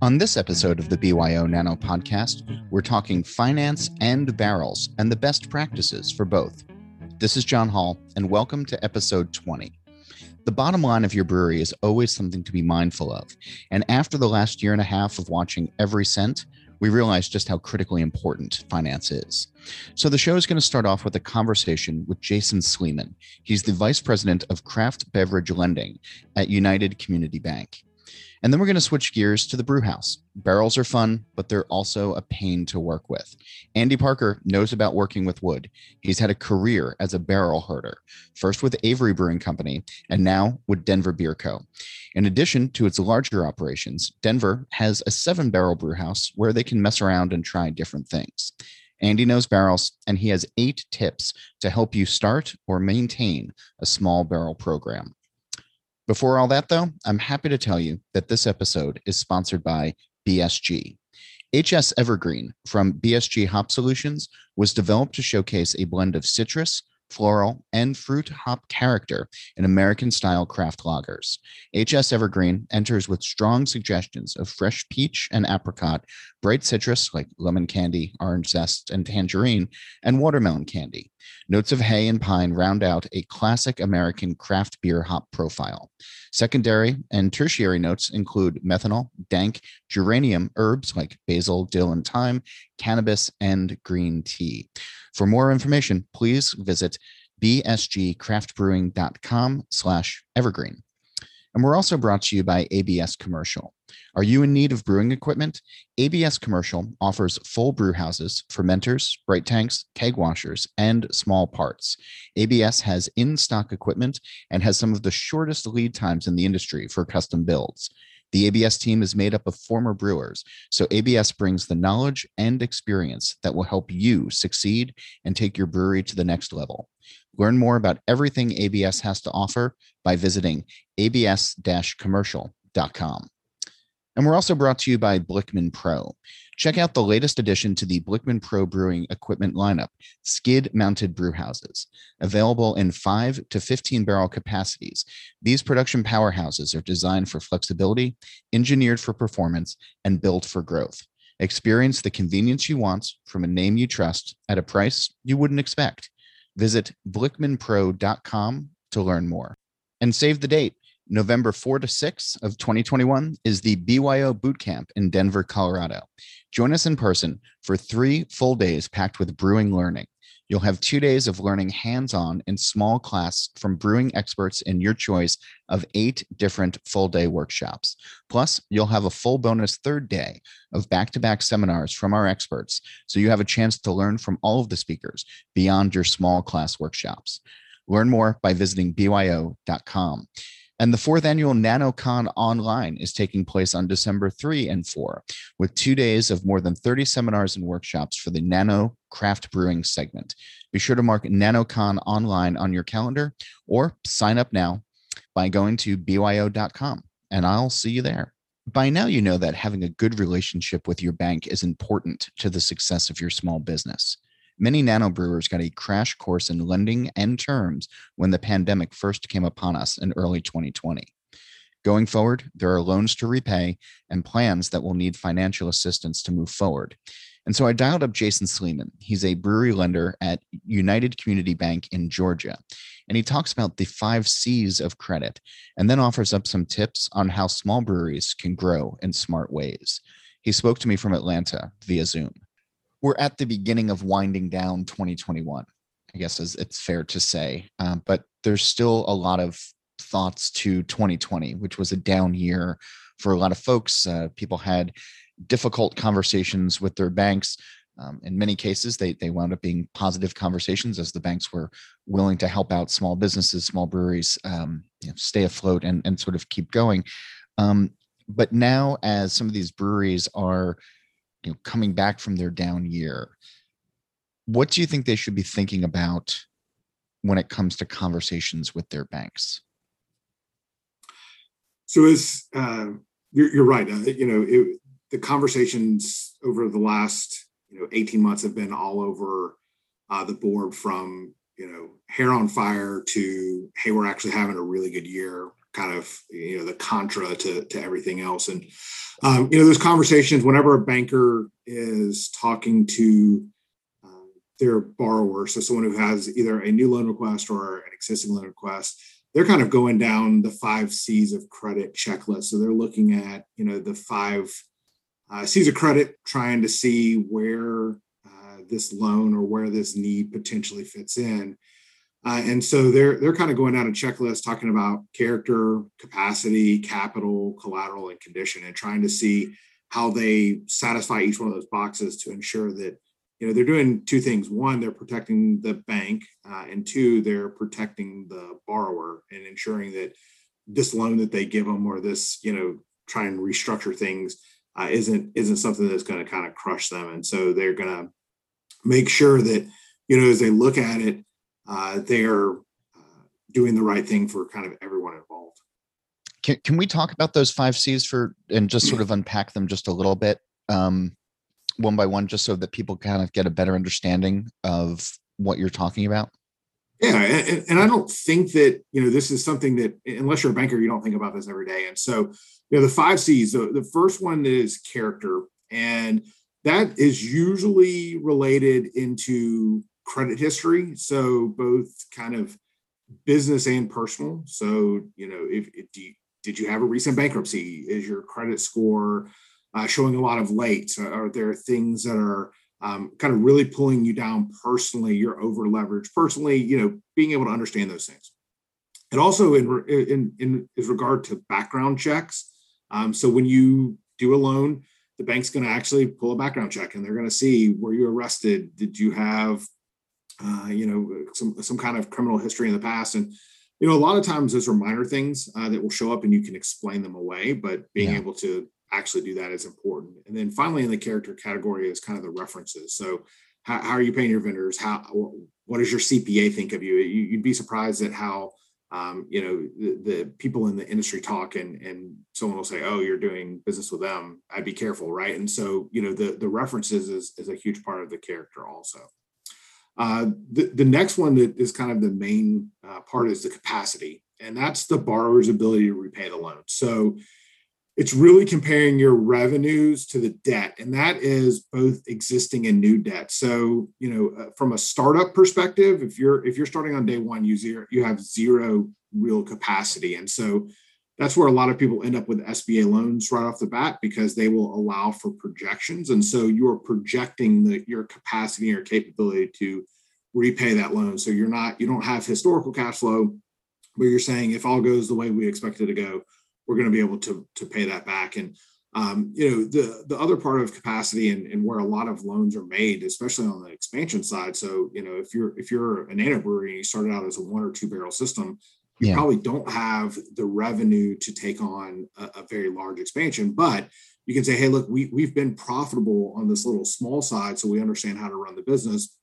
On this episode of the BYO Nano podcast, we're talking finance and barrels and the best practices for both. This is John Hall, and welcome to episode 20. The bottom line of your brewery is always something to be mindful of. And after the last year and a half of watching every cent, we realize just how critically important finance is. So the show is going to start off with a conversation with Jason Sleeman. He's the vice president of craft beverage lending at United Community Bank. And then we're going to switch gears to the brew house. Barrels are fun, but they're also a pain to work with. Andy Parker knows about working with wood. He's had a career as a barrel herder, first with Avery Brewing Company and now with Denver Beer Co. In addition to its larger operations, Denver has a seven barrel brew house where they can mess around and try different things. Andy knows barrels, and he has eight tips to help you start or maintain a small barrel program. Before all that, though, I'm happy to tell you that this episode is sponsored by BSG. HS Evergreen from BSG Hop Solutions was developed to showcase a blend of citrus, floral, and fruit hop character in American style craft lagers. HS Evergreen enters with strong suggestions of fresh peach and apricot, bright citrus like lemon candy, orange zest, and tangerine, and watermelon candy. Notes of hay and pine round out a classic American craft beer hop profile. Secondary and tertiary notes include menthol, dank, geranium, herbs like basil, dill, and thyme, cannabis, and green tea. For more information, please visit bsgcraftbrewing.com slash evergreen. And we're also brought to you by ABS Commercial. Are you in need of brewing equipment? ABS Commercial offers full brew houses, fermenters, bright tanks, keg washers, and small parts. ABS has in stock equipment and has some of the shortest lead times in the industry for custom builds. The ABS team is made up of former brewers, so ABS brings the knowledge and experience that will help you succeed and take your brewery to the next level. Learn more about everything ABS has to offer by visiting abs commercial.com. And we're also brought to you by Blickman Pro. Check out the latest addition to the Blickman Pro brewing equipment lineup skid mounted brew houses. Available in 5 to 15 barrel capacities, these production powerhouses are designed for flexibility, engineered for performance, and built for growth. Experience the convenience you want from a name you trust at a price you wouldn't expect. Visit blickmanpro.com to learn more. And save the date. November 4 to 6 of 2021 is the BYO Bootcamp in Denver, Colorado. Join us in person for three full days packed with brewing learning. You'll have two days of learning hands on in small class from brewing experts in your choice of eight different full day workshops. Plus, you'll have a full bonus third day of back to back seminars from our experts. So you have a chance to learn from all of the speakers beyond your small class workshops. Learn more by visiting byo.com. And the fourth annual NanoCon Online is taking place on December 3 and 4, with two days of more than 30 seminars and workshops for the Nano Craft Brewing segment. Be sure to mark NanoCon Online on your calendar or sign up now by going to byo.com, and I'll see you there. By now, you know that having a good relationship with your bank is important to the success of your small business. Many nano brewers got a crash course in lending and terms when the pandemic first came upon us in early 2020. Going forward, there are loans to repay and plans that will need financial assistance to move forward. And so I dialed up Jason Sleeman. He's a brewery lender at United Community Bank in Georgia. And he talks about the five C's of credit and then offers up some tips on how small breweries can grow in smart ways. He spoke to me from Atlanta via Zoom we're at the beginning of winding down 2021 i guess as it's fair to say. Um, but there's still a lot of thoughts to 2020 which was a down year for a lot of folks. Uh, people had difficult conversations with their banks. Um, in many cases they, they wound up being positive conversations as the banks were willing to help out small businesses small breweries um, you know, stay afloat and, and sort of keep going. Um, but now as some of these breweries are you know coming back from their down year what do you think they should be thinking about when it comes to conversations with their banks? So as uh, you're, you're, right. Uh, you know it, the conversations over the last you know 18 months have been all over uh, the board from you know hair on fire to hey we're actually having a really good year kind of you know the contra to to everything else. And um, you know those conversations whenever a banker is talking to uh, their borrower so someone who has either a new loan request or an existing loan request they're kind of going down the five c's of credit checklist. So they're looking at you know the five uh, c's of credit trying to see where uh, this loan or where this need potentially fits in uh, and so they're they're kind of going down a checklist talking about character, capacity, capital, collateral, and condition, and trying to see how they satisfy each one of those boxes to ensure that you know they're doing two things. One, they're protecting the bank, uh, and two, they're protecting the borrower and ensuring that this loan that they give them or this you know try and restructure things uh, isn't isn't something that's going to kind of crush them. And so they're going to make sure that you know as they look at it uh, they're uh, doing the right thing for kind of everyone involved. Can, can we talk about those five C's for and just sort of unpack them just a little bit, um, one by one, just so that people kind of get a better understanding of what you're talking about? Yeah, and, and, I don't think that you know this is something that unless you're a banker, you don't think about this every day. And so, you know, the five C's. The, the first one is character, and that is usually related into credit history. So both kind of business and personal. So, you know, if, if you, did you have a recent bankruptcy? Is your credit score uh, showing a lot of late? Are there things that are um, kind of really pulling you down personally? You're over leveraged personally, you know, being able to understand those things. And also in, in, in, in regard to background checks. Um, so when you do a loan, the bank's going to actually pull a background check and they're going to see were you arrested? Did you have uh, you know, some some kind of criminal history in the past. And you know, a lot of times those are minor things uh, that will show up and you can explain them away, but being yeah. able to actually do that is important. And then finally, in the character category is kind of the references. So, how, how are you paying your vendors? How what does your CPA think of you? you would be surprised at how um, you know the, the, people in the industry talk and and someone will say oh you're doing business with them i'd be careful right and so you know the the references is, is a huge part of the character also uh, the, the next one that is kind of the main uh, part is the capacity, and that's the borrower's ability to repay the loan. So it's really comparing your revenues to the debt, and that is both existing and new debt. So you know, uh, from a startup perspective, if you're if you're starting on day one, you zero you have zero real capacity, and so that's where a lot of people end up with SBA loans right off the bat because they will allow for projections. And so you are projecting the, your capacity or capability to repay that loan. So you're not, you don't have historical cash flow, but you're saying if all goes the way we expect it to go, we're going to be able to, to pay that back. And um, you know, the the other part of capacity and, and where a lot of loans are made, especially on the expansion side. So, you know, if you're if you're a nano brewery and you started out as a one or two barrel system, you yeah. probably don't have the revenue to take on a, a, very large expansion but you can say hey look we, we've been profitable on this little small side so we understand how to run the business.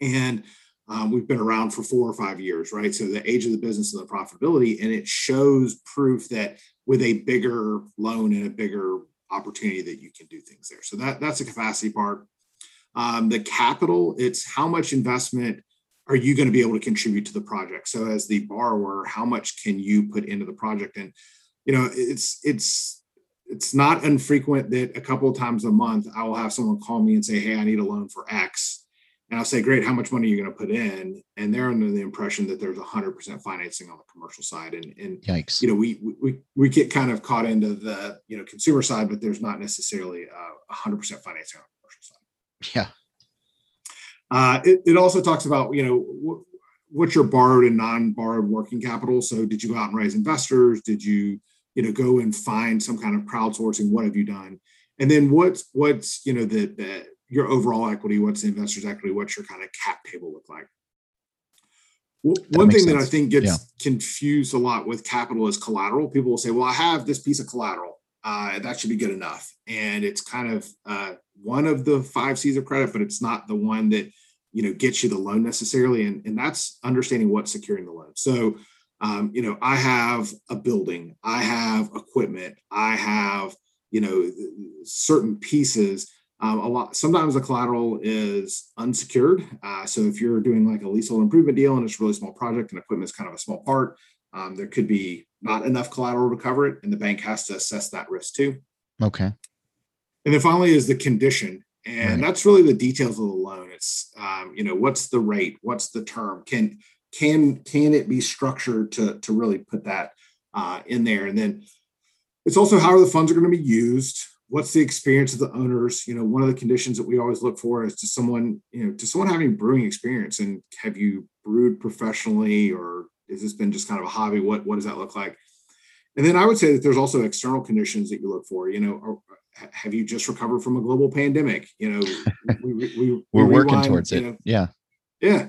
And um, we've been around for four or five years right? So the age of the business and the profitability and it shows proof that with a bigger loan and a bigger opportunity that you can do things there. So that that's the capacity part. Um, the capital it's how much investment are you going to be able to contribute to the project? So as the borrower how much can you put into the project? And you know it's it's it's not infrequent that a couple of times a month i will have someone call me and say hey i need a loan for x. And i'll say great how much money are you going to put in? And they're under the impression that there's 100% financing on the commercial side. And and Yikes. you know we we we get kind of caught into the you know consumer side but there's not necessarily a 100% financing on the commercial side. Yeah uh, it, it, also talks about, you know, w- what's your borrowed and non-borrowed working capital. So did you go out and raise investors? Did you, you know, go and find some kind of crowdsourcing? What have you done? And then what's, what's, you know, the, the your overall equity, what's the investor's equity, what's your kind of cap table look like? one thing sense. that I think gets yeah. confused a lot with capital is collateral. People will say, well, I have this piece of collateral. Uh, that should be good enough. And it's kind of uh, one of the five C's of credit, but it's not the one that you know gets you the loan necessarily. And, and that's understanding what's securing the loan. So um, you know, I have a building, I have equipment, I have you know certain pieces Um, a lot sometimes the collateral is unsecured. Uh, so if you're doing like a leasehold improvement deal and it's a really small project and equipment is kind of a small part, um, there could be not enough collateral to cover it, and the bank has to assess that risk too. Okay. And then finally is the condition, and Right. that's really the details of the loan. It's um, you know what's the rate, what's the term, can can can it be structured to to really put that uh, in there, and then it's also how the funds are going to be used. What's the experience of the owners? You know, one of the conditions that we always look for is to someone, you know, to someone having brewing experience, and have you brewed professionally, or has this been just kind of a hobby? What what does that look like? And then I would say that there's also external conditions that you look for. You know, have you just recovered from a global pandemic? You know, we, we, we We're we working towards you it. know, yeah. yeah.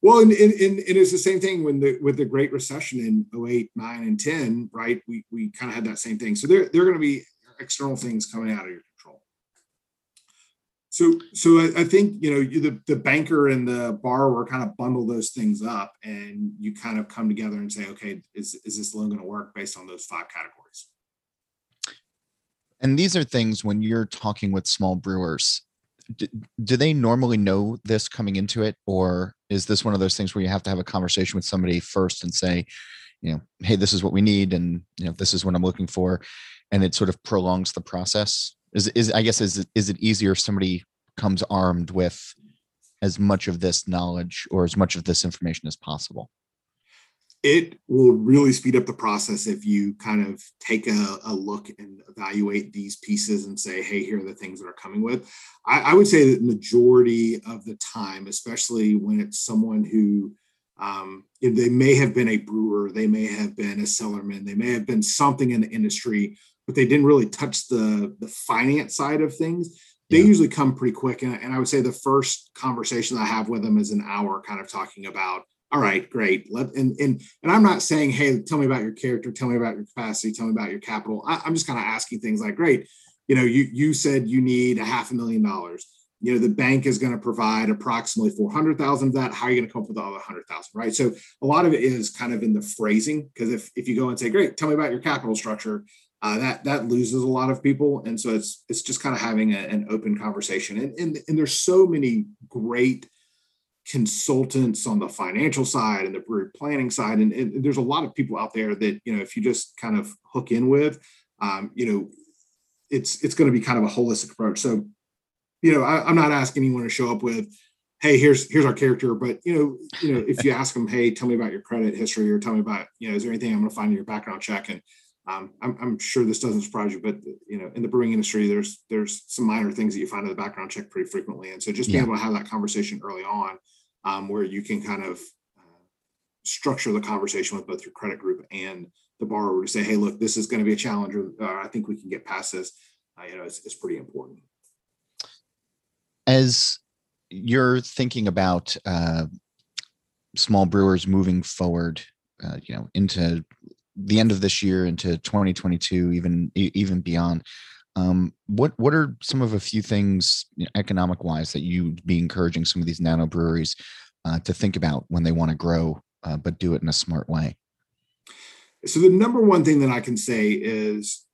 Well, and, and, and it the same thing when the with the Great Recession in 08, 9, and 10, right? We we kind of had that same thing. So there, there are going to be external things coming out of your control. So so I, I think you know you, the, the banker and the borrower kind of bundle those things up and you kind of come together and say, okay, is, is this loan going to work based on those five categories? And these are things when you're talking with small brewers, do, do they normally know this coming into it? Or is this one of those things where you have to have a conversation with somebody first and say, you know, hey, this is what we need, and you know, this is what I'm looking for, and it sort of prolongs the process? Is is I guess is it, is it easier if somebody comes armed with as much of this knowledge or as much of this information as possible? It will really speed up the process if you kind of take a, a look and evaluate these pieces and say, hey, here are the things that are coming with. I, I would say that majority of the time, especially when it's someone who um, they may have been a brewer, they may have been a cellarman, they may have been something in the industry, but they didn't really touch the the finance side of things. They Yeah. usually come pretty quick, and, and I would say the first conversation I have with them is an hour, kind of talking about all right, great. Let and and and I'm not saying, hey, tell me about your character, tell me about your capacity, tell me about your capital. I, I'm just kind of asking things like, great, you know, you you said you need a half a million dollars. You know, the bank is going to provide approximately four hundred thousand of that. How are you going to come up with the hundred thousand, right? So a lot of it is kind of in the phrasing because if if you go and say, great, tell me about your capital structure, uh, that that loses a lot of people, and so it's it's just kind of having a, an open conversation. And and and there's so many great consultants on the financial side and the brewery planning side and, and there's a lot of people out there that you know if you just kind of hook in with um, you know it's it's going to be kind of a holistic approach. So you know I, i'm not asking anyone to show up with hey here's here's our character but you know you know if you ask them hey tell me about your credit history or tell me about you know is there anything i'm going to find in your background check? And um, I'm, I'm sure this doesn't surprise you, but you know, in the brewing industry, there's there's some minor things that you find in the background check pretty frequently, and so just being Yeah. able to have that conversation early on, um, where you can kind of uh, structure the conversation with both your credit group and the borrower to say, hey, look, this is going to be a challenge, or I think we can get past this. Uh, you know, it's, it's pretty important. as you're thinking about uh, small brewers moving forward, uh, you know, into the end of this year, into 2022, even even beyond, um, what what are some of a few things you know, economic wise that you'd be encouraging some of these nano breweries uh, to think about when they want to grow, uh, but do it in a smart way? So the number one thing that I can say is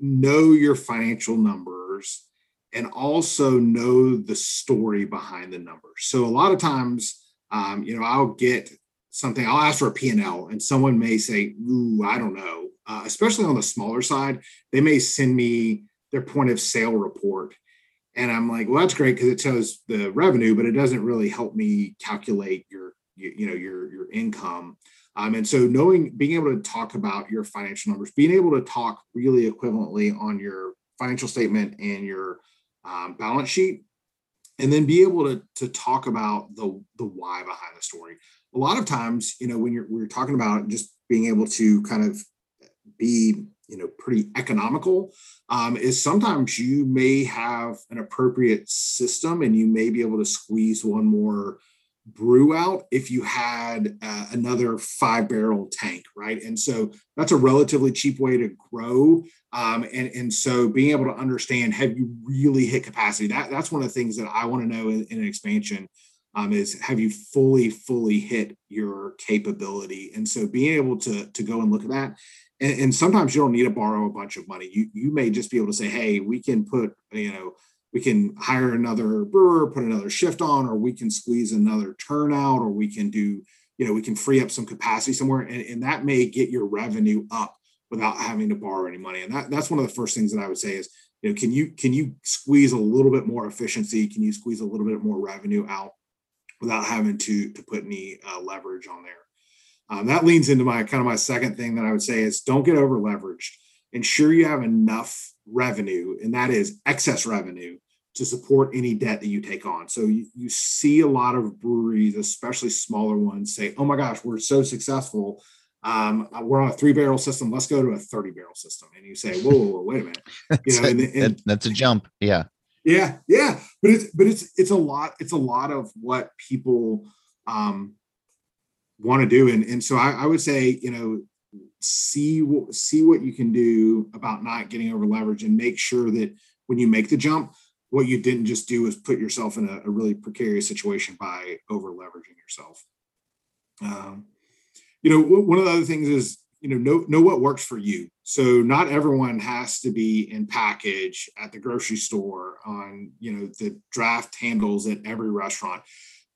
know your financial numbers and also know the story behind the numbers. So a lot of times, um, you know, I'll get something, I'll ask for a P&L and someone may say, ooh, I don't know. Uh, especially on the smaller side, they may send me their point of sale report. And I'm like, well, that's great because it shows the revenue, but it doesn't really help me calculate your, you, you know, your your income. Um, and so knowing, being able to talk about your financial numbers, being able to talk really equivalently on your financial statement and your um, balance sheet, and then be able to, to talk about the, the why behind the story. A lot of times, you know, when you're, we're talking about just being able to kind of be, you know, pretty economical, um, is sometimes you may have an appropriate system and you may be able to squeeze one more brew out if you had uh, another five barrel tank, right? And so that's a relatively cheap way to grow. Um, and, and so being able to understand, have you really hit capacity? That, that's one of the things that I want to know in, in an expansion um, is have you fully, fully hit your capability? And so being able to, to go and look at that. And, and sometimes you don't need to borrow a bunch of money. You, you may just be able to say, hey, we can put, you know, we can hire another brewer, put another shift on, or we can squeeze another turnout, or we can do, you know, we can free up some capacity somewhere, and, and that may get your revenue up without having to borrow any money. And that, that's one of the first things that I would say is, you know, can you can you squeeze a little bit more efficiency? Can you squeeze a little bit more revenue out without having to to put any uh, leverage on there? Um, that leans into my kind of my second thing that I would say is don't get over leveraged. Ensure you have enough revenue, and that is excess revenue to support any debt that you take on. So you, you see a lot of breweries, especially smaller ones, say, "Oh my gosh, we're so successful. Um, we're on a three barrel system. Let's go to a 30 barrel system." And you say, "Whoa, whoa, whoa wait a minute." You know, and, and, that's a jump. Yeah. Yeah, yeah, but it's but it's it's a lot. It's a lot of what people um, want to do, and and so I, I would say, you know, see see what you can do about not getting over leverage, and make sure that when you make the jump, what you didn't just do is put yourself in a, a really precarious situation by over leveraging yourself. Um, you know, one of the other things is you know know know what works for you. So not everyone has to be in package at the grocery store on you know the draft handles at every restaurant.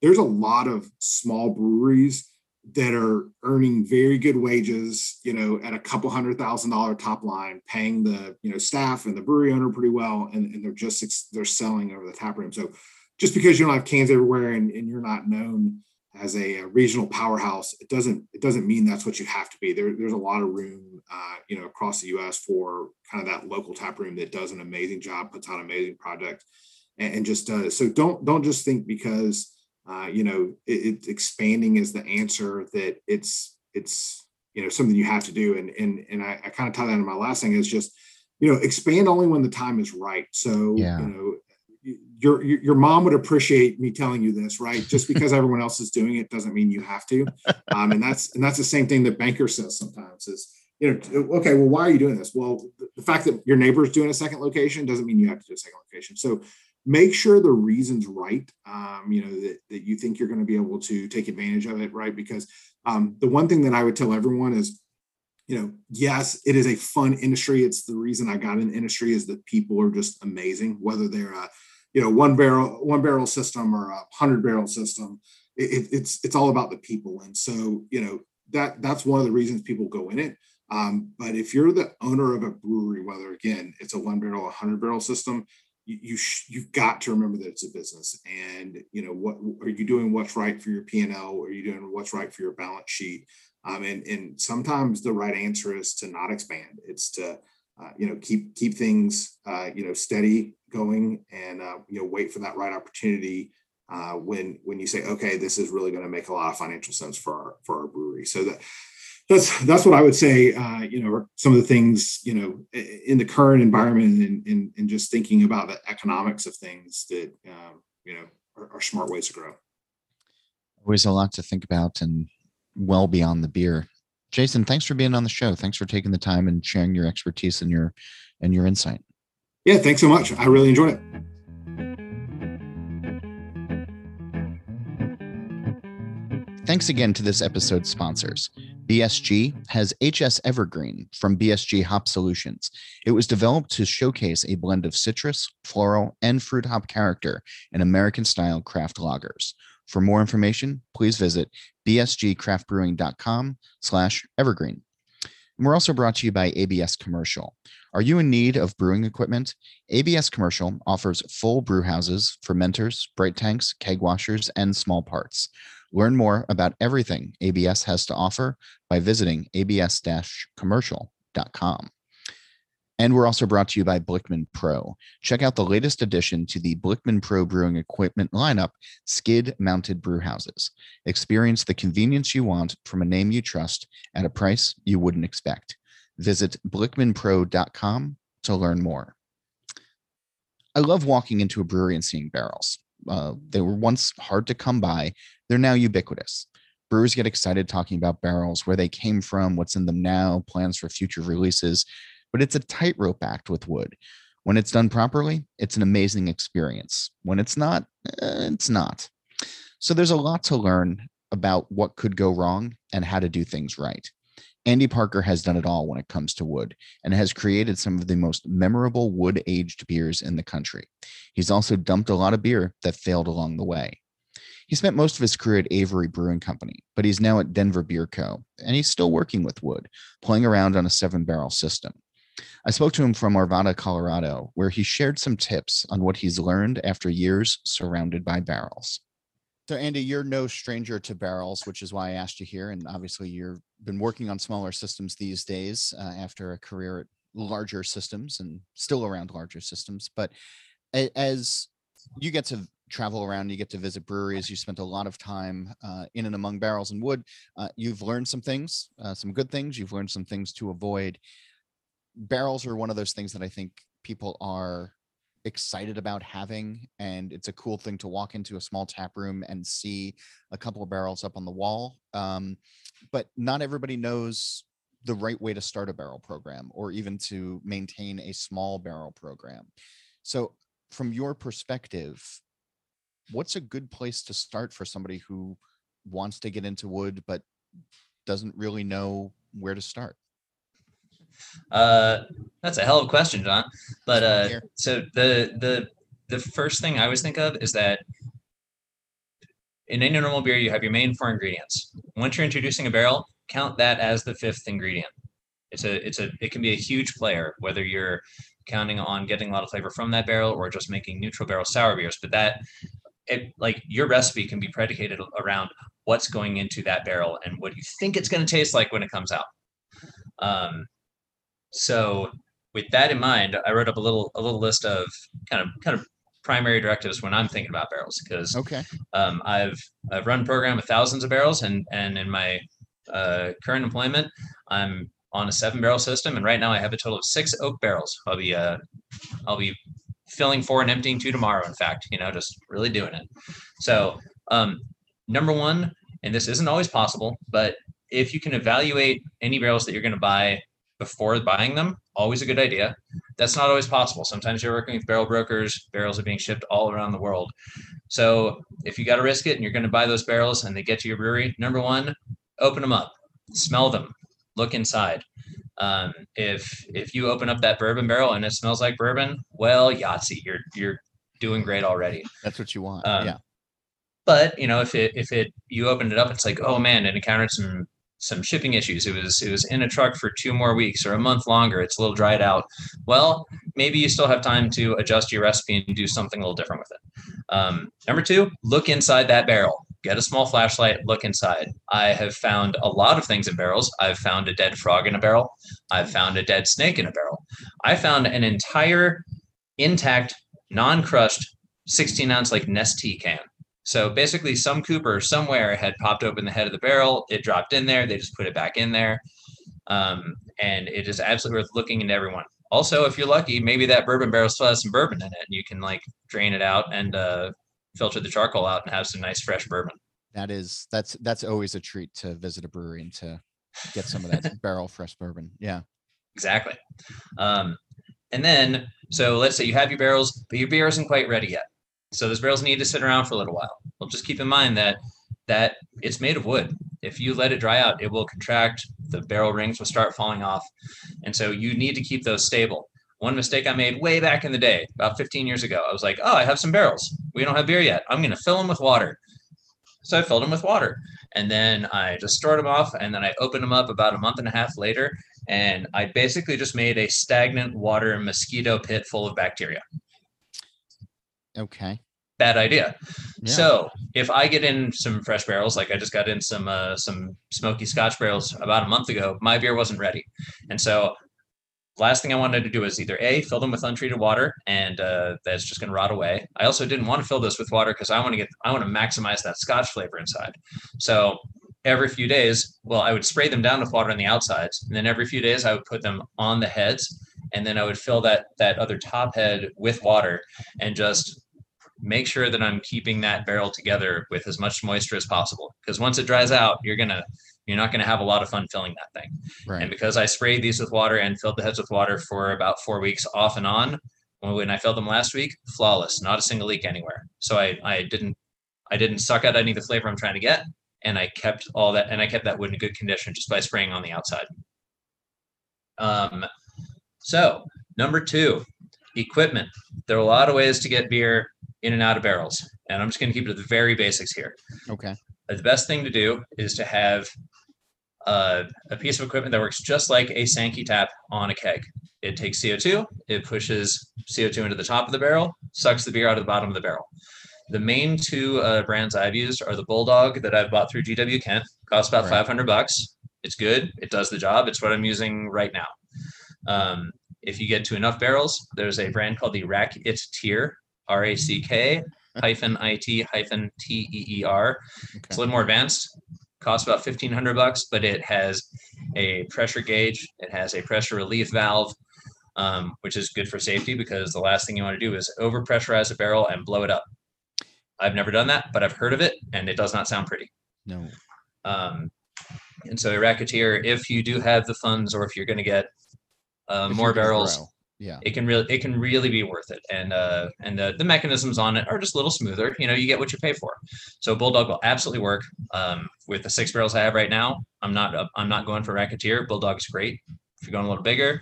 There's a lot of small breweries that are earning very good wages, you know, at a couple hundred thousand dollar top line, paying the you know staff and the brewery owner pretty well, and, and they're just they're selling over the tap room. So just because you don't have cans everywhere and, and you're not known as a, a, regional powerhouse, it doesn't it doesn't mean that's what you have to be. There, there's a lot of room, uh, you know, across the U.S. for kind of that local tap room that does an amazing job, puts out amazing project, and, and just uh, so don't don't just think because uh, you know, it, it, expanding is the answer that it's it's you know something you have to do. And and and I, I kind of tie that in my last thing is just you know expand only when the time is right. So yeah. you know. Your, your mom would appreciate me telling you this, right? Just because everyone else is doing it doesn't mean you have to, um, and that's and that's the same thing that banker says sometimes is you know, okay, well, why are you doing this? Well, the fact that your neighbor is doing a second location doesn't mean you have to do a second location. So make sure the reason's right um, you know that, that you think you're going to be able to take advantage of it right? Because um, the one thing that i would tell everyone is you know yes it is a fun industry. It's the reason i got in the industry is that people are just amazing whether they're a you know one barrel one barrel system or a hundred barrel system. It, it's it's all about the people. And so you know that that's one of the reasons people go in it. Um, but if you're the owner of a brewery whether again it's a one barrel a hundred barrel system you, you sh- you've got to remember that it's a business and you know what are you doing what's right for your p&l are you doing what's right for your balance sheet? Um, and and sometimes the right answer is to not expand. It's to uh, you know keep keep things uh, you know steady going and uh, you know wait for that right opportunity uh, when when you say okay this is really going to make a lot of financial sense for our for our brewery. So that that's that's what I would say. Uh, you know, some of the things you know in the current environment, and, and, and just thinking about the economics of things that um, you know are, are, smart ways to grow. Always a lot to think about, and well beyond the beer. Jason, thanks for being on the show. Thanks for taking the time and sharing your expertise and your and your insight. Yeah, thanks so much. I really enjoyed it. Thanks again to this episode's sponsors. BSG has HS Evergreen from BSG Hop Solutions. It was developed to showcase a blend of citrus, floral, and fruit hop character in American style craft lagers. For more information, please visit bsgcraftbrewing.com slash evergreen. We're also brought to you by ABS Commercial. Are you in need of brewing equipment? ABS Commercial offers full brew houses, fermenters, bright tanks, keg washers, and small parts. Learn more about everything ABS has to offer by visiting abs commercial.com. And we're also brought to you by Blickman Pro. Check out the latest addition to the Blickman Pro brewing equipment lineup skid mounted brew houses. Experience the convenience you want from a name you trust at a price you wouldn't expect. Visit blickmanpro.com to learn more. I love walking into a brewery and seeing barrels. Uh, they were once hard to come by, they're now ubiquitous. Brewers get excited talking about barrels, where they came from, what's in them now, plans for future releases, but it's a tightrope act with wood. When it's done properly, it's an amazing experience. When it's not, eh, it's not. So there's a lot to learn about what could go wrong and how to do things right. Andy Parker has done it all when it comes to wood and has created some of the most memorable wood aged beers in the country. He's also dumped a lot of beer that failed along the way. He spent most of his career at Avery Brewing Company, but he's now at Denver Beer Co., and he's still working with wood, playing around on a seven barrel system. I spoke to him from Arvada, Colorado, where he shared some tips on what he's learned after years surrounded by barrels. So, Andy, you're no stranger to barrels, which is why I asked you here. And obviously, you've been working on smaller systems these days uh, after a career at larger systems and still around larger systems. But as you get to travel around, you get to visit breweries, you spent a lot of time uh, in and among barrels and wood. Uh, you've learned some things, uh, some good things. You've learned some things to avoid barrels are one of those things that I think people are excited about having and it's a cool thing to walk into a small tap room and see a couple of barrels up on the wall um, but not everybody knows the right way to start a barrel program or even to maintain a small barrel program. So from your perspective what's a good place to start for somebody who wants to get into wood but doesn't really know where to start uh, that's a hell of a question, John. But uh, so the the the first thing I always think of is that in any normal beer, you have your main four ingredients. Once you're introducing a barrel, count that as the fifth ingredient. It's a it's a it can be a huge player whether you're counting on getting a lot of flavor from that barrel or just making neutral barrel sour beers. But that it like your recipe can be predicated around what's going into that barrel and what you think it's going to taste like when it comes out. Um, so with that in mind, I wrote up a little a little list of kind of kind of primary directives when I'm thinking about barrels because okay um, I've I've run a program with thousands of barrels and and in my uh, current employment I'm on a seven barrel system and right now I have a total of six oak barrels. I'll be uh I'll be filling four and emptying two tomorrow. In fact, you know, just really doing it. So um, number one, and this isn't always possible, but if you can evaluate any barrels that you're going to buy before buying them, always a good idea. That's not always possible. Sometimes you're working with barrel brokers, barrels are being shipped all around the world. So if you got to risk it and you're going to buy those barrels and they get to your brewery, number one, open them up, smell them, look inside. Um, if if you open up that bourbon barrel and it smells like bourbon, well, Yahtzee, you're you're doing great already. That's what you want. Um, yeah. But you know, if it if it you opened it up, it's like, oh man, it encountered some some shipping issues. It was it was in a truck for two more weeks or a month longer. It's a little dried out. Well, maybe you still have time to adjust your recipe and do something a little different with it. Um, number two, look inside that barrel. Get a small flashlight, look inside. I have found a lot of things in barrels. I've found a dead frog in a barrel. I've found a dead snake in a barrel. I found an entire intact, non-crushed 16 ounce like Nestea can so basically, some Cooper somewhere had popped open the head of the barrel. It dropped in there. They just put it back in there. Um, and it is absolutely worth looking into everyone. Also, if you're lucky, maybe that bourbon barrel still has some bourbon in it, and you can like drain it out and uh, filter the charcoal out and have some nice fresh bourbon. That is that's that's always a treat to visit a brewery and to get some of that barrel fresh bourbon. Yeah, exactly. Um, and then, so let's say you have your barrels, but your beer isn't quite ready yet. So those barrels need to sit around for a little while. Well, just keep in mind that that it's made of wood. If you let it dry out, it will contract. The barrel rings will start falling off, and so you need to keep those stable. One mistake I made way back in the day, about 15 years ago, I was like, "Oh, I have some barrels. We don't have beer yet. I'm going to fill them with water." So I filled them with water, and then I just stored them off, and then I opened them up about a month and a half later, and I basically just made a stagnant water mosquito pit full of bacteria. Okay. Bad idea. Yeah. So if I get in some fresh barrels, like I just got in some uh, some smoky Scotch barrels about a month ago, my beer wasn't ready, and so last thing I wanted to do is either a fill them with untreated water, and uh, that's just going to rot away. I also didn't want to fill this with water because I want to get I want to maximize that Scotch flavor inside. So every few days, well, I would spray them down with water on the outsides, and then every few days I would put them on the heads, and then I would fill that that other top head with water and just make sure that I'm keeping that barrel together with as much moisture as possible. Because once it dries out, you're gonna you're not gonna have a lot of fun filling that thing. Right. And because I sprayed these with water and filled the heads with water for about four weeks off and on, when I filled them last week, flawless, not a single leak anywhere. So I I didn't I didn't suck out any of the flavor I'm trying to get, and I kept all that and I kept that wood in good condition just by spraying on the outside. Um, so number two, equipment. There are a lot of ways to get beer in and out of barrels, and I'm just going to keep it to the very basics here. Okay. The best thing to do is to have uh, a piece of equipment that works just like a Sankey tap on a keg. It takes CO2, it pushes CO2 into the top of the barrel, sucks the beer out of the bottom of the barrel. The main two uh, brands I've used are the Bulldog that I've bought through GW Kent, costs about Right. 500 bucks. It's good, it does the job. It's what I'm using right now. Um, if you get to enough barrels, there's a brand called the Rack It Tier, R A C K hyphen I T hyphen T E E R. It's a little more advanced. Costs about fifteen hundred bucks, but it has a pressure gauge. It has a pressure relief valve, um, which is good for safety because the last thing you want to do is overpressurize a barrel and blow it up. I've never done that, but I've heard of it, and it does not sound pretty. No. Um, and so a racketeer, if you do have the funds, or if you're going to get uh, more barrels. Yeah. it can really it can really be worth it. And uh and the, the mechanisms on it are just a little smoother. You know you get what you pay for. So bulldog will absolutely work um with the six barrels i have right now. I'm not uh, i'm not going for racketeer. Bulldog's great. If you're going a little bigger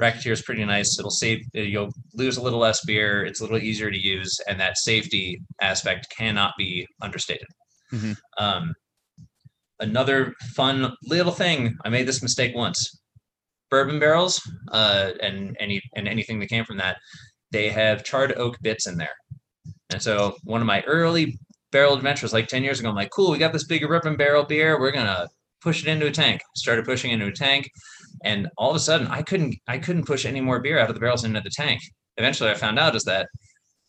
racketeer is pretty nice. It'll save uh, you'll lose a little less beer. It's a little easier to use and that safety aspect cannot be understated. Mhm. um another fun little thing i made this mistake once bourbon barrels uh, and any and anything that came from that, they have charred oak bits in there. And so one of my early barrel adventures, like 10 years ago, I'm like, cool, we got this big bourbon barrel beer. We're gonna push it into a tank. Started pushing into a tank, and all of a sudden I couldn't I couldn't push any more beer out of the barrels into the tank. Eventually I found out is that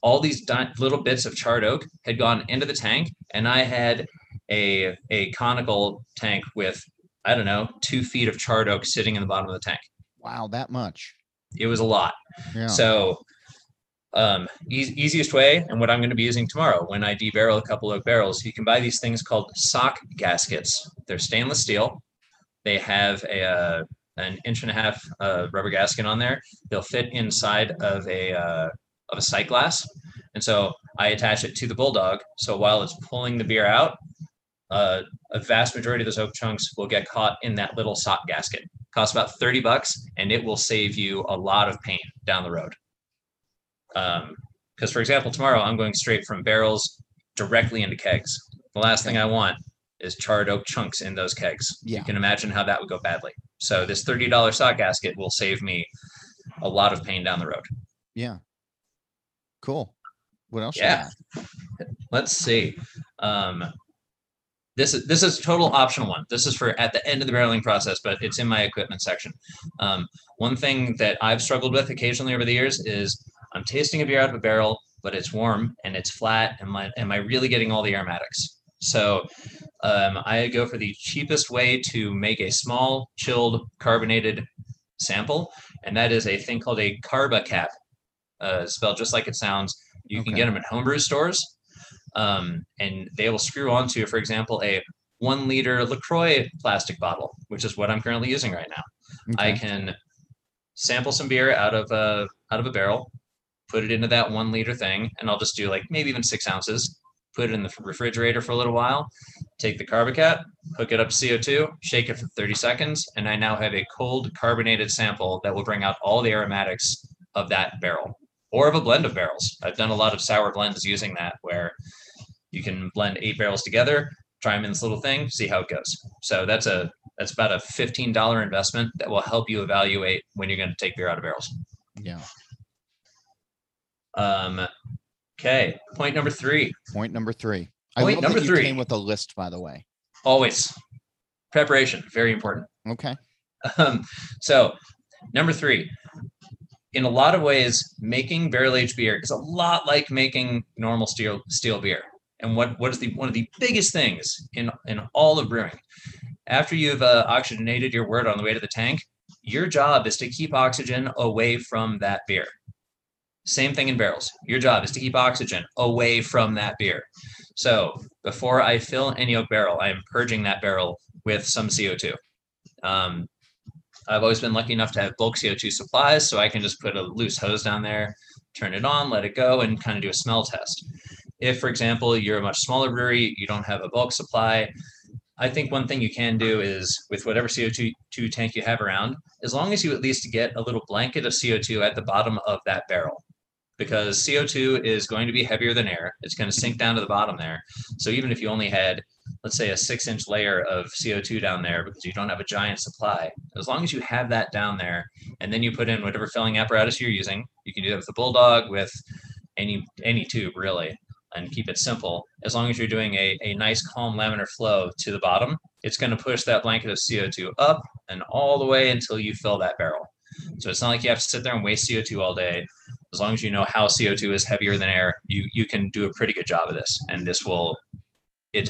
all these di- little bits of charred oak had gone into the tank, and I had a a conical tank with I don't know two feet of charred oak sitting in the bottom of the tank Wow, that much. it was a lot. Yeah. So, um, eas easiest way, and what I'm going to be using tomorrow when I debarrel a couple of barrels, you can buy these things called sock gaskets. They're stainless steel. They have a uh, an inch and a half uh, rubber gasket on there. They'll fit inside of a uh, of a sight glass, and so I attach it to the bulldog. So while it's pulling the beer out, uh, a vast majority of those oak chunks will get caught in that little sock gasket. Costs about 30 bucks and it will save you a lot of pain down the road. Um, because for example, tomorrow I'm going straight from barrels directly into kegs. The last thing I want is charred oak chunks in those kegs. Yeah. You can imagine how that would go badly. So this $30 sock gasket will save me a lot of pain down the road. yeah. Cool. What else? Yeah. Let's see. Um, this is this is total optional one. This is for at the end of the barreling process, but it's in my equipment section. Um, one thing that I've struggled with occasionally over the years is I'm tasting a beer out of a barrel, but it's warm and it's flat. Am I am I really getting all the aromatics? So um, I go for the cheapest way to make a small chilled carbonated sample, and that is a thing called a carba cap, uh, spelled just like it sounds. You can get them at homebrew stores, um, and they will screw onto, for example, a one liter Lacroix plastic bottle, which is what I'm currently using right now. I can sample some beer out of a out of a barrel, put it into that one liter thing, and I'll just do like maybe even six ounces. Put it in the refrigerator for a little while. Take the carbocap, hook it up to CO2, shake it for 30 seconds, and I now have a cold carbonated sample that will bring out all the aromatics of that barrel or of a blend of barrels. I've done a lot of sour blends using that where you can blend eight barrels together, try them in this little thing, see how it goes. So that's a that's about a fifteen dollar investment that will help you evaluate when you're going to take beer out of barrels. Yeah. Um, okay, point number three. Point number three. I Point love number three. came with a list, by the way. Always preparation, very important. Okay. Um, so number three, in a lot of ways, making barrel aged beer is a lot like making normal steel steel beer. And what what is the one of the biggest things in in all of brewing? After you've uh, oxygenated your wort on the way to the tank, your job is to keep oxygen away from that beer. Same thing in barrels. Your job is to keep oxygen away from that beer. So before I fill any oak barrel, I am purging that barrel with some CO2. Um, I've always been lucky enough to have bulk CO2 supplies, so I can just put a loose hose down there, turn it on, let it go, and kind of do a smell test. If, for example, you're a much smaller brewery, you don't have a bulk supply, I think one thing you can do is with whatever CO2 tank you have around, as long as you at least get a little blanket of CO2 at the bottom of that barrel, because CO2 is going to be heavier than air. It's going to sink down to the bottom there. So even if you only had, let's say, a six inch layer of CO2 down there because you don't have a giant supply, as long as you have that down there, and then you put in whatever filling apparatus you're using, you can do that with a Bulldog, with any any tube really and keep it simple, as long as you're doing a, a nice calm laminar flow to the bottom, it's going to push that blanket of CO2 up and all the way until you fill that barrel. So it's not like you have to sit there and waste CO2 all day. As long as you know how CO2 is heavier than air, you you can do a pretty good job of this. And this will it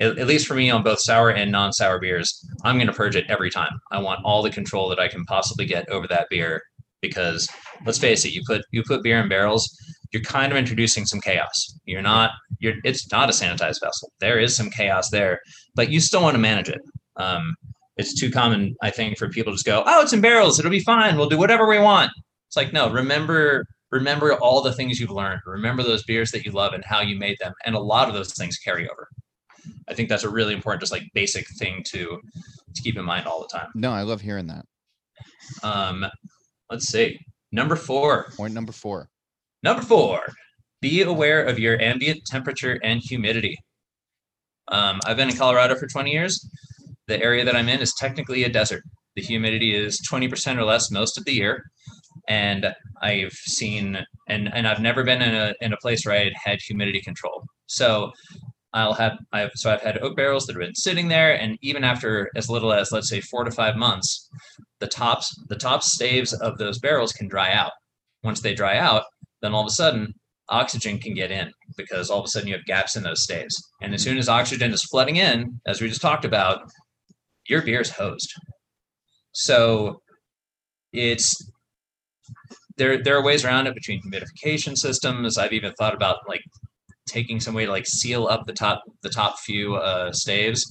at least for me on both sour and non-sour beers, I'm going to purge it every time. I want all the control that I can possibly get over that beer because let's face it, you put you put beer in barrels, you're kind of introducing some chaos. You're not, you're, it's not a sanitized vessel. There is some chaos there, but you still want to manage it. Um, it's too common, I think, for people to just go, oh, it's in barrels. It'll be fine. We'll do whatever we want. It's like, no, remember, remember all the things you've learned. Remember those beers that you love and how you made them. And a lot of those things carry over. I think that's a really important, just like basic thing to, to keep in mind all the time. No, I love hearing that. Um, let's see. Number four. Point number four. Number four, be aware of your ambient temperature and humidity. Um, I've been in Colorado for 20 years. The area that I'm in is technically a desert. The humidity is 20% or less most of the year. And I've seen, and, and I've never been in a, in a place where I had had humidity control. So I'll have, I've, so I've had oak barrels that have been sitting there. And even after as little as, let's say, four to five months, the tops, the top staves of those barrels can dry out. Once they dry out, then all of a sudden oxygen can get in because all of a sudden you have gaps in those staves. And as soon as oxygen is flooding in, as we just talked about, your beer is hosed. So it's there there are ways around it between humidification systems. I've even thought about like taking some way to like seal up the top the top few uh, staves.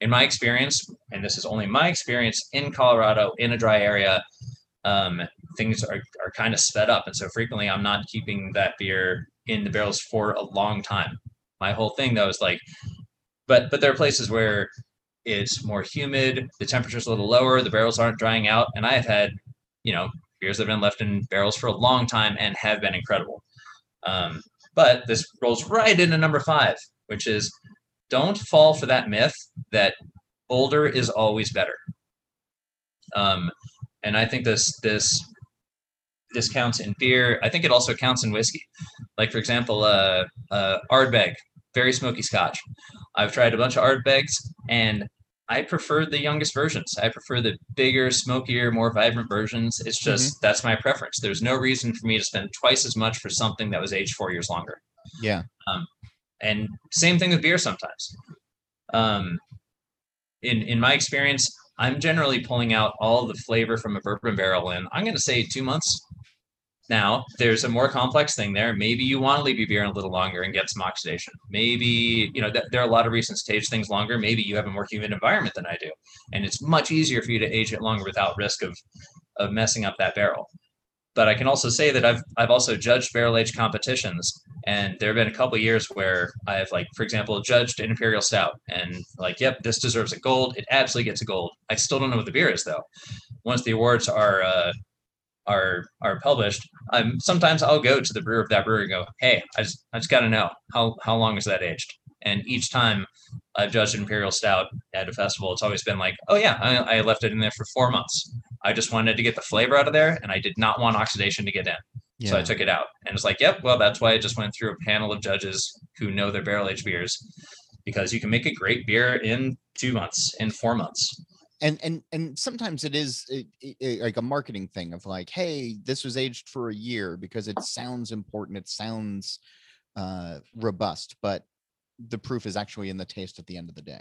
In my experience, and this is only my experience in Colorado in a dry area, um, things are, are kind of sped up. And so frequently I'm not keeping that beer in the barrels for a long time. My whole thing though is like, but but there are places where it's more humid, the temperature's a little lower, the barrels aren't drying out, and I have had, you know, beers that have been left in barrels for a long time and have been incredible. Um, but this rolls right into number five, which is don't fall for that myth that older is always better. Um, and I think this this this counts in beer. I think it also counts in whiskey. Like for example, uh, uh, Ardbeg, very smoky Scotch. I've tried a bunch of Ardbegs, and I prefer the youngest versions. I prefer the bigger, smokier, more vibrant versions. It's just mm-hmm. that's my preference. There's no reason for me to spend twice as much for something that was aged four years longer. Yeah. Um, and same thing with beer sometimes. Um, in in my experience, I'm generally pulling out all the flavor from a bourbon barrel in, I'm going to say two months. Now, there's a more complex thing there. Maybe you want to leave your beer in a little longer and get some oxidation. Maybe, you know, th- there are a lot of reasons to age things longer. Maybe you have a more humid environment than I do. And it's much easier for you to age it longer without risk of, of messing up that barrel. But I can also say that I've, I've also judged barrel age competitions and there have been a couple years where I've like, for example, judged an imperial stout and like, yep, this deserves a gold. It absolutely gets a gold. I still don't know what the beer is though. Once the awards are uh, are are published, I'm sometimes I'll go to the brewer of that brewery and go, hey, I just I just got to know how how long is that aged? And each time I've judged imperial stout at a festival, it's always been like, oh yeah, I, I left it in there for four months. I just wanted to get the flavor out of there, and I did not want oxidation to get in. Yeah. So I took it out and it's like, yep, well, that's why I just went through a panel of judges who know their barrel aged beers because you can make a great beer in two months, in four months. And and and sometimes it is it, it, like a marketing thing of like, hey, this was aged for a year because it sounds important, it sounds uh, robust, but the proof is actually in the taste at the end of the day.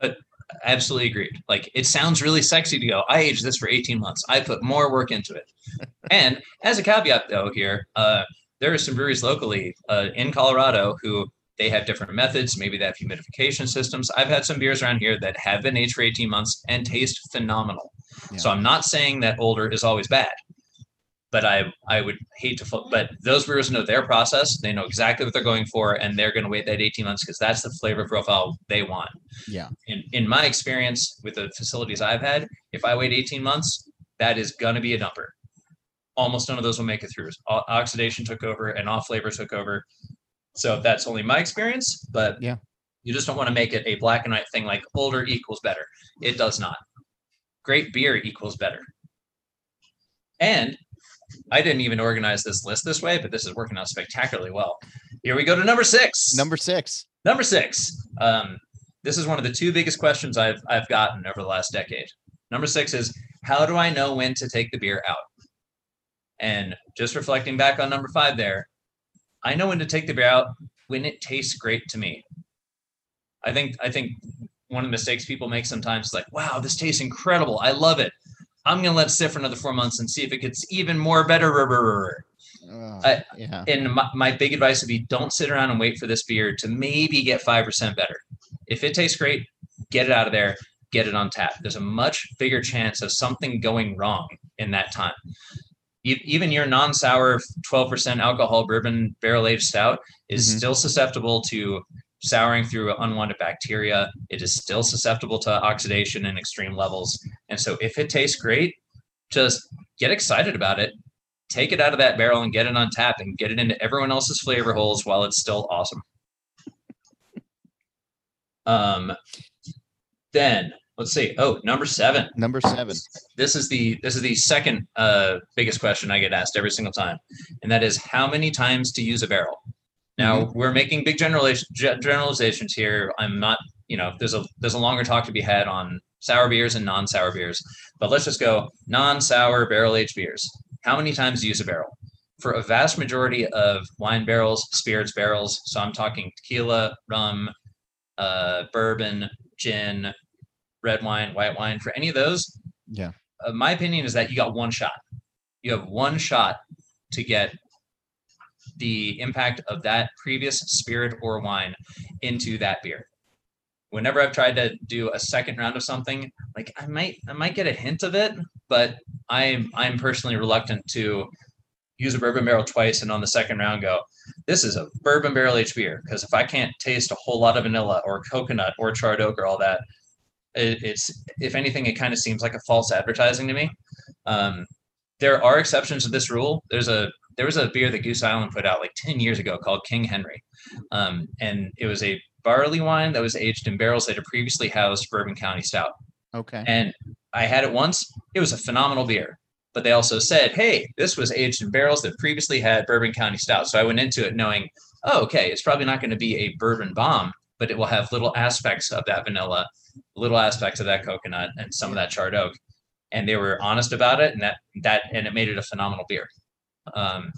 But absolutely agreed. Like it sounds really sexy to go, I aged this for 18 months. I put more work into it. and as a caveat though here, uh, there are some breweries locally uh, in Colorado who they have different methods. Maybe they have humidification systems. I've had some beers around here that have been aged for 18 months and taste phenomenal. Yeah. So I'm not saying that older is always bad. but I I would hate to. But those brewers know their process. They know exactly what they're going for, and they're going to wait that 18 months because that's the flavor profile they want. Yeah. In in my experience with the facilities I've had, if I wait 18 months, that is going to be a dumper. Almost none of those will make it through. Oxidation took over and off flavor took over. So that's only my experience, but Yeah. you just don't want to make it a black and white thing like older equals better. It does not. Great beer equals better. And I didn't even organize this list this way, but this is working out spectacularly well. Here we go to number six. Number six. Number six. Um, this is one of the two biggest questions I've I've gotten over the last decade. Number six is how do I know when to take the beer out? And just reflecting back on number five there, I know when to take the beer out when it tastes great to me. I think I think one of the mistakes people make sometimes is like, wow, this tastes incredible. I love it. I'm gonna let it sit for another four months and see if it gets even more better. Ugh, I- yeah. And my, my big advice would be don't sit around and wait for this beer to maybe get 5% better. If it tastes great, get it out of there, get it on tap. There's a much bigger chance of something going wrong in that time. Even your non sour 12% alcohol bourbon barrel aged stout is Mhm. still susceptible to souring through unwanted bacteria. It is still susceptible to oxidation in extreme levels. And so if it tastes great, just get excited about it take it out of that barrel and get it on tap and get it into everyone else's flavor holes while it's still awesome. Um, then let's see. Oh, number seven. Number seven. This is the this is the second uh, biggest question I get asked every single time, and that is how many times to use a barrel. Now we're making big generalization, generalizations here. I'm not, you know, there's a there's a longer talk to be had on sour beers and non-sour beers, but let's just go non-sour barrel aged beers. How many times do you use a barrel? For a vast majority of wine barrels, spirits barrels, so I'm talking tequila, rum, uh, bourbon, gin, red wine, white wine. For any of those, Yeah. uh, my opinion is that you got one shot. You have one shot to get the impact of that previous spirit or wine into that beer. Whenever I've tried to do a second round of something, like I might I might get a hint of it, but I'm I'm personally reluctant to use a bourbon barrel twice and on the second round go, this is a bourbon barrel aged beer. Because if I can't taste a whole lot of vanilla or coconut or charred oak or all that, it, it's if anything, it kind of seems like a false advertising to me. Um, there are exceptions to this rule. There's a there was a beer that Goose Island put out like 10 years ago called King Henry. Um, and it was a barley wine that was aged in barrels that had previously housed Bourbon County Stout. Okay. And I had it once. It was a phenomenal beer. But they also said, hey, this was aged in barrels that previously had Bourbon County Stout. So I went into it knowing, oh, okay, it's probably not going to be a bourbon bomb, but it will have little aspects of that vanilla, little aspects of that coconut, and some of that charred oak. And they were honest about it, and that that and it made it a phenomenal beer. Um,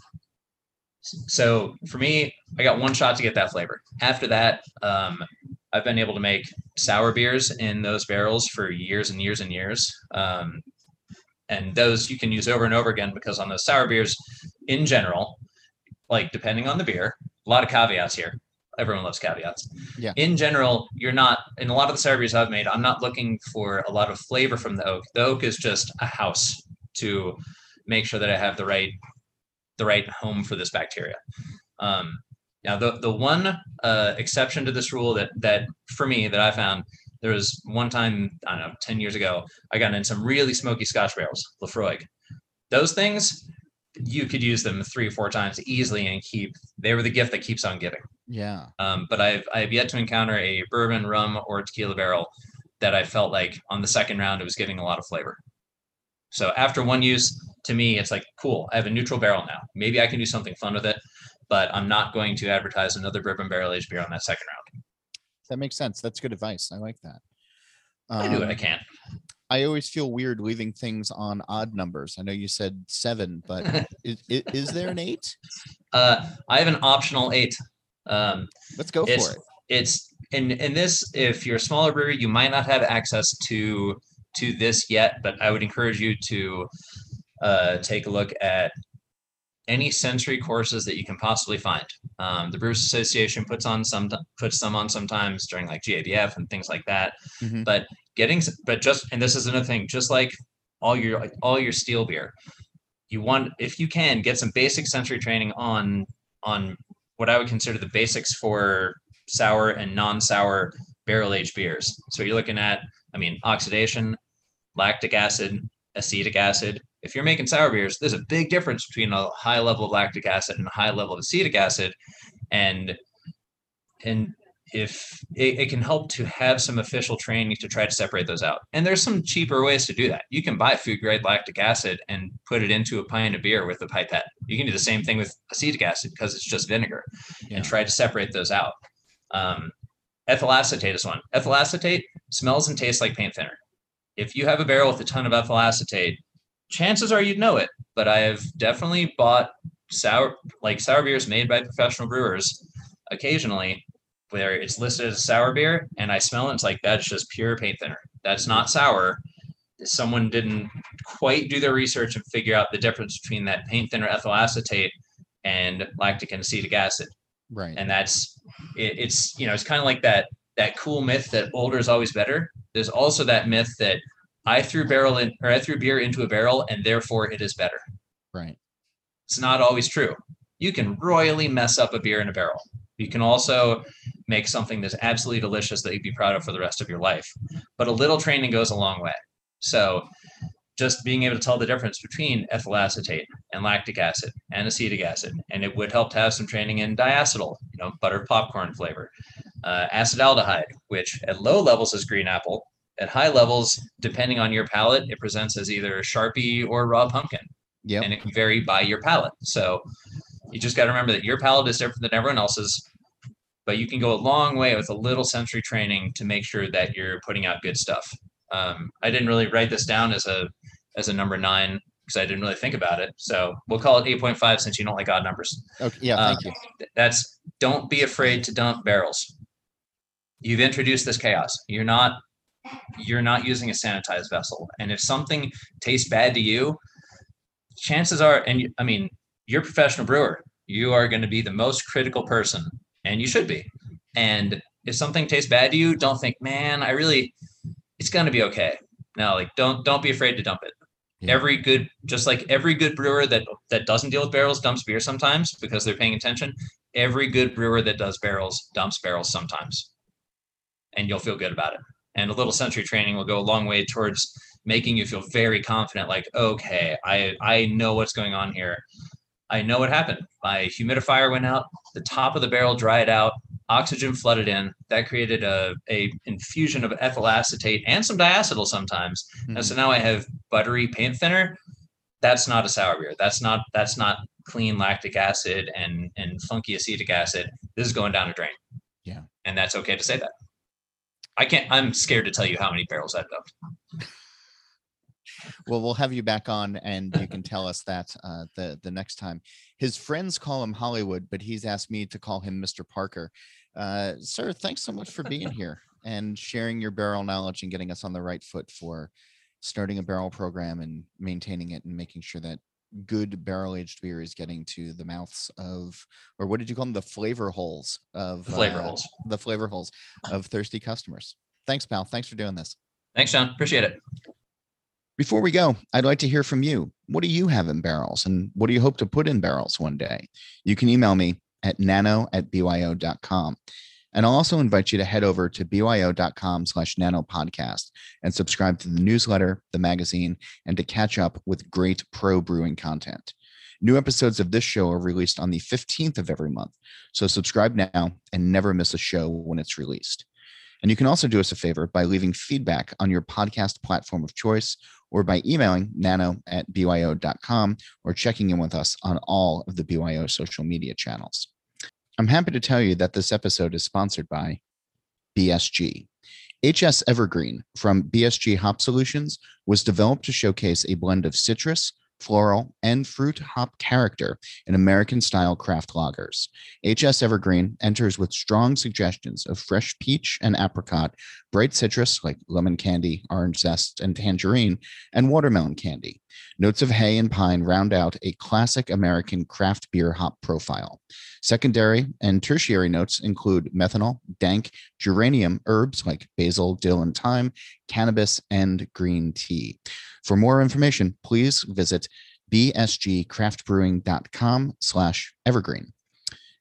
so for me, I got one shot to get that flavor. After that, um, I've been able to make sour beers in those barrels for years and years and years. Um, and those you can use over and over again because on those sour beers, in general, like depending on the beer, a lot of caveats here. Everyone loves caveats. Yeah. In general, you're not in a lot of the sour beers I've made. I'm not looking for a lot of flavor from the oak. The oak is just a house to make sure that I have the right the right home for this bacteria. Um, now, the the one uh, exception to this rule that that for me that I found there was one time I don't know ten years ago I got in some really smoky Scotch barrels, Laphroaig. Those things you could use them three or four times easily and keep. They were the gift that keeps on giving. Yeah. Um, but I've I've yet to encounter a bourbon, rum, or tequila barrel that I felt like on the second round it was giving a lot of flavor. So after one use, to me, it's like cool. I have a neutral barrel now. Maybe I can do something fun with it, but I'm not going to advertise another bourbon barrel aged beer on that second round. That makes sense. That's good advice. I like that. I do what I Um, can. I always feel weird leaving things on odd numbers. I know you said seven, but is, is there an eight? Uh, I have an optional eight. Um, Let's go It's- for it. it's in in this if you're a smaller brewery you might not have access to to this yet but i would encourage you to uh, take a look at any sensory courses that you can possibly find um, the brewers association puts on some puts some on sometimes during like gabf and things like that Mhm. but getting but just and this is another thing just like all your all your steel beer you want if you can get some basic sensory training on on what I would consider the basics for sour and non-sour barrel aged beers. So you're looking at, I mean, oxidation, lactic acid, acetic acid. If you're making sour beers, there's a big difference between a high level of lactic acid and a high level of acetic acid. And and if it, it, can help to have some official training to try to separate those out. And there's some cheaper ways to do that. You can buy food grade lactic acid and put it into a pint of beer with a pipette. You can do the same thing with acetic acid because it's just vinegar yeah. and try to separate those out. Um, ethyl acetate is one. Ethyl acetate smells and tastes like paint thinner. If you have a barrel with a ton of ethyl acetate, chances are you'd know it. But I have definitely bought sour, like sour beers made by professional brewers occasionally where it's listed as sour beer and I smell it, it's like that's just pure paint thinner. That's not sour. Someone didn't quite do their research and figure out the difference between that paint thinner ethyl acetate and lactic and acetic acid. Right. And that's it, it's you know it's kind of like that that cool myth that older is always better. There's also that myth that I threw barrel in or I threw beer into a barrel and therefore it is better. Right. It's not always true. You can royally mess up a beer in a barrel. You can also make something that's absolutely delicious that you'd be proud of for the rest of your life. But a little training goes a long way. So just being able to tell the difference between ethyl acetate and lactic acid and acetic acid. And it would help to have some training in diacetyl, you know, butter popcorn flavor, uh, acetaldehyde, which at low levels is green apple. At high levels, depending on your palate, it presents as either Sharpie or raw pumpkin. Yeah. And it can vary by your palate. So you just got to remember that your palate is different than everyone else's but you can go a long way with a little sensory training to make sure that you're putting out good stuff. Um, I didn't really write this down as a as a number nine because I didn't really think about it. So we'll call it 8.5 since you don't like odd numbers. Okay. Yeah. Thank uh, you. That's don't be afraid to dump barrels. You've introduced this chaos. You're not you're not using a sanitized vessel. And if something tastes bad to you, chances are, and you, I mean, you're a professional brewer. You are going to be the most critical person and you should be. And if something tastes bad to you, don't think, man, I really, it's gonna be okay. No, like don't don't be afraid to dump it. Yeah. Every good, just like every good brewer that that doesn't deal with barrels dumps beer sometimes because they're paying attention. Every good brewer that does barrels dumps barrels sometimes, and you'll feel good about it. And a little sensory training will go a long way towards making you feel very confident. Like, okay, I I know what's going on here. I know what happened. My humidifier went out, the top of the barrel dried out, oxygen flooded in. That created a, a infusion of ethyl acetate and some diacetyl sometimes. Mm-hmm. And so now I have buttery paint thinner. That's not a sour beer. That's not that's not clean lactic acid and and funky acetic acid. This is going down a drain. Yeah. And that's okay to say that. I can't I'm scared to tell you how many barrels I've dumped well, we'll have you back on, and you can tell us that uh, the the next time. His friends call him Hollywood, but he's asked me to call him Mr. Parker. Uh, sir, thanks so much for being here and sharing your barrel knowledge and getting us on the right foot for starting a barrel program and maintaining it and making sure that good barrel aged beer is getting to the mouths of or what did you call them? The flavor holes of flavor uh, holes. the flavor holes of thirsty customers. Thanks pal. Thanks for doing this. Thanks john. Appreciate it. Before we go, I'd like to hear from you. What do you have in barrels and what do you hope to put in barrels one day? You can email me at nano at byo.com. And I'll also invite you to head over to byo.com slash nano podcast and subscribe to the newsletter, the magazine, and to catch up with great pro brewing content. New episodes of this show are released on the 15th of every month. So subscribe now and never miss a show when it's released. And you can also do us a favor by leaving feedback on your podcast platform of choice or by emailing nano at byo.com or checking in with us on all of the BYO social media channels. I'm happy to tell you that this episode is sponsored by BSG. HS Evergreen from BSG Hop Solutions was developed to showcase a blend of citrus, floral, and fruit hop character in American style craft lagers. HS Evergreen enters with strong suggestions of fresh peach and apricot, bright citrus like lemon candy, orange zest, and tangerine, and watermelon candy. Notes of hay and pine round out a classic American craft beer hop profile. Secondary and tertiary notes include menthol, dank, geranium, herbs like basil, dill, and thyme, cannabis, and green tea. For more information, please visit bsgcraftbrewing.com slash evergreen.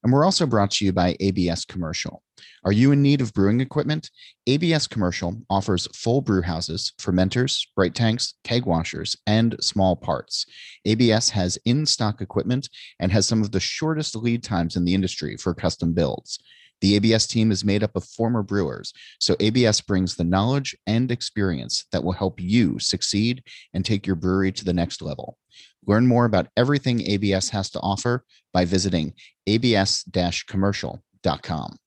And we're also brought to you by ABS Commercial. Are you in need of brewing equipment? ABS Commercial offers full brew houses, fermenters, bright tanks, keg washers, and small parts. ABS has in stock equipment and has some of the shortest lead times in the industry for custom builds. The ABS team is made up of former brewers, so ABS brings the knowledge and experience that will help you succeed and take your brewery to the next level. Learn more about everything ABS has to offer by visiting abs-commercial.com.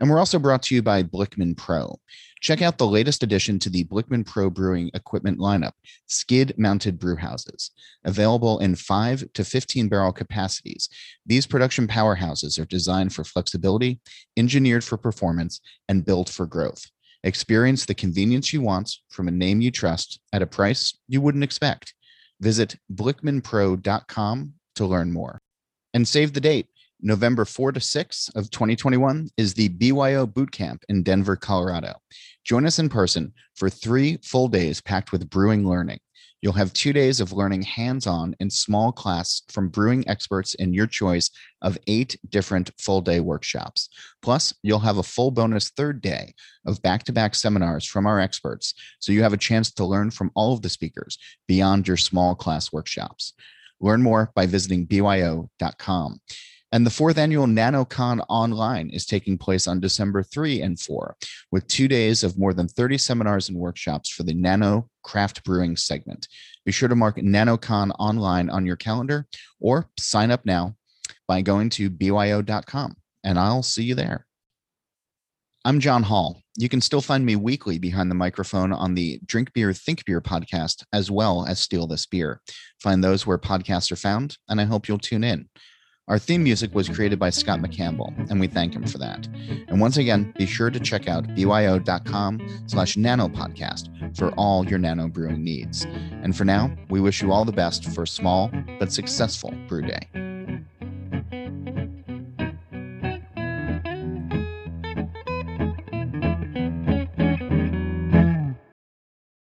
And we're also brought to you by Blickman Pro. Check out the latest addition to the Blickman Pro brewing equipment lineup, skid mounted brew houses. Available in 5 to 15 barrel capacities, these production powerhouses are designed for flexibility, engineered for performance, and built for growth. Experience the convenience you want from a name you trust at a price you wouldn't expect. Visit blickmanpro.com to learn more. And save the date. November 4 to 6 of 2021 is the BYO Boot Camp in Denver, Colorado. Join us in person for three full days packed with brewing learning. You'll have two days of learning hands on in small class from brewing experts in your choice of eight different full day workshops. Plus, you'll have a full bonus third day of back to back seminars from our experts. So you have a chance to learn from all of the speakers beyond your small class workshops. Learn more by visiting byo.com. And the fourth annual NanoCon Online is taking place on December 3 and 4, with two days of more than 30 seminars and workshops for the Nano Craft Brewing segment. Be sure to mark NanoCon Online on your calendar or sign up now by going to byo.com, and I'll see you there. I'm John Holl. You can still find me weekly behind the microphone on the Drink Beer, Think Beer podcast, as well as Steal This Beer. Find those where podcasts are found, and I hope you'll tune in. Our theme music was created by Scott McCampbell, and we thank him for that. And once again, be sure to check out byo.com slash nanopodcast for all your nano brewing needs. And for now, we wish you all the best for a small but successful brew day.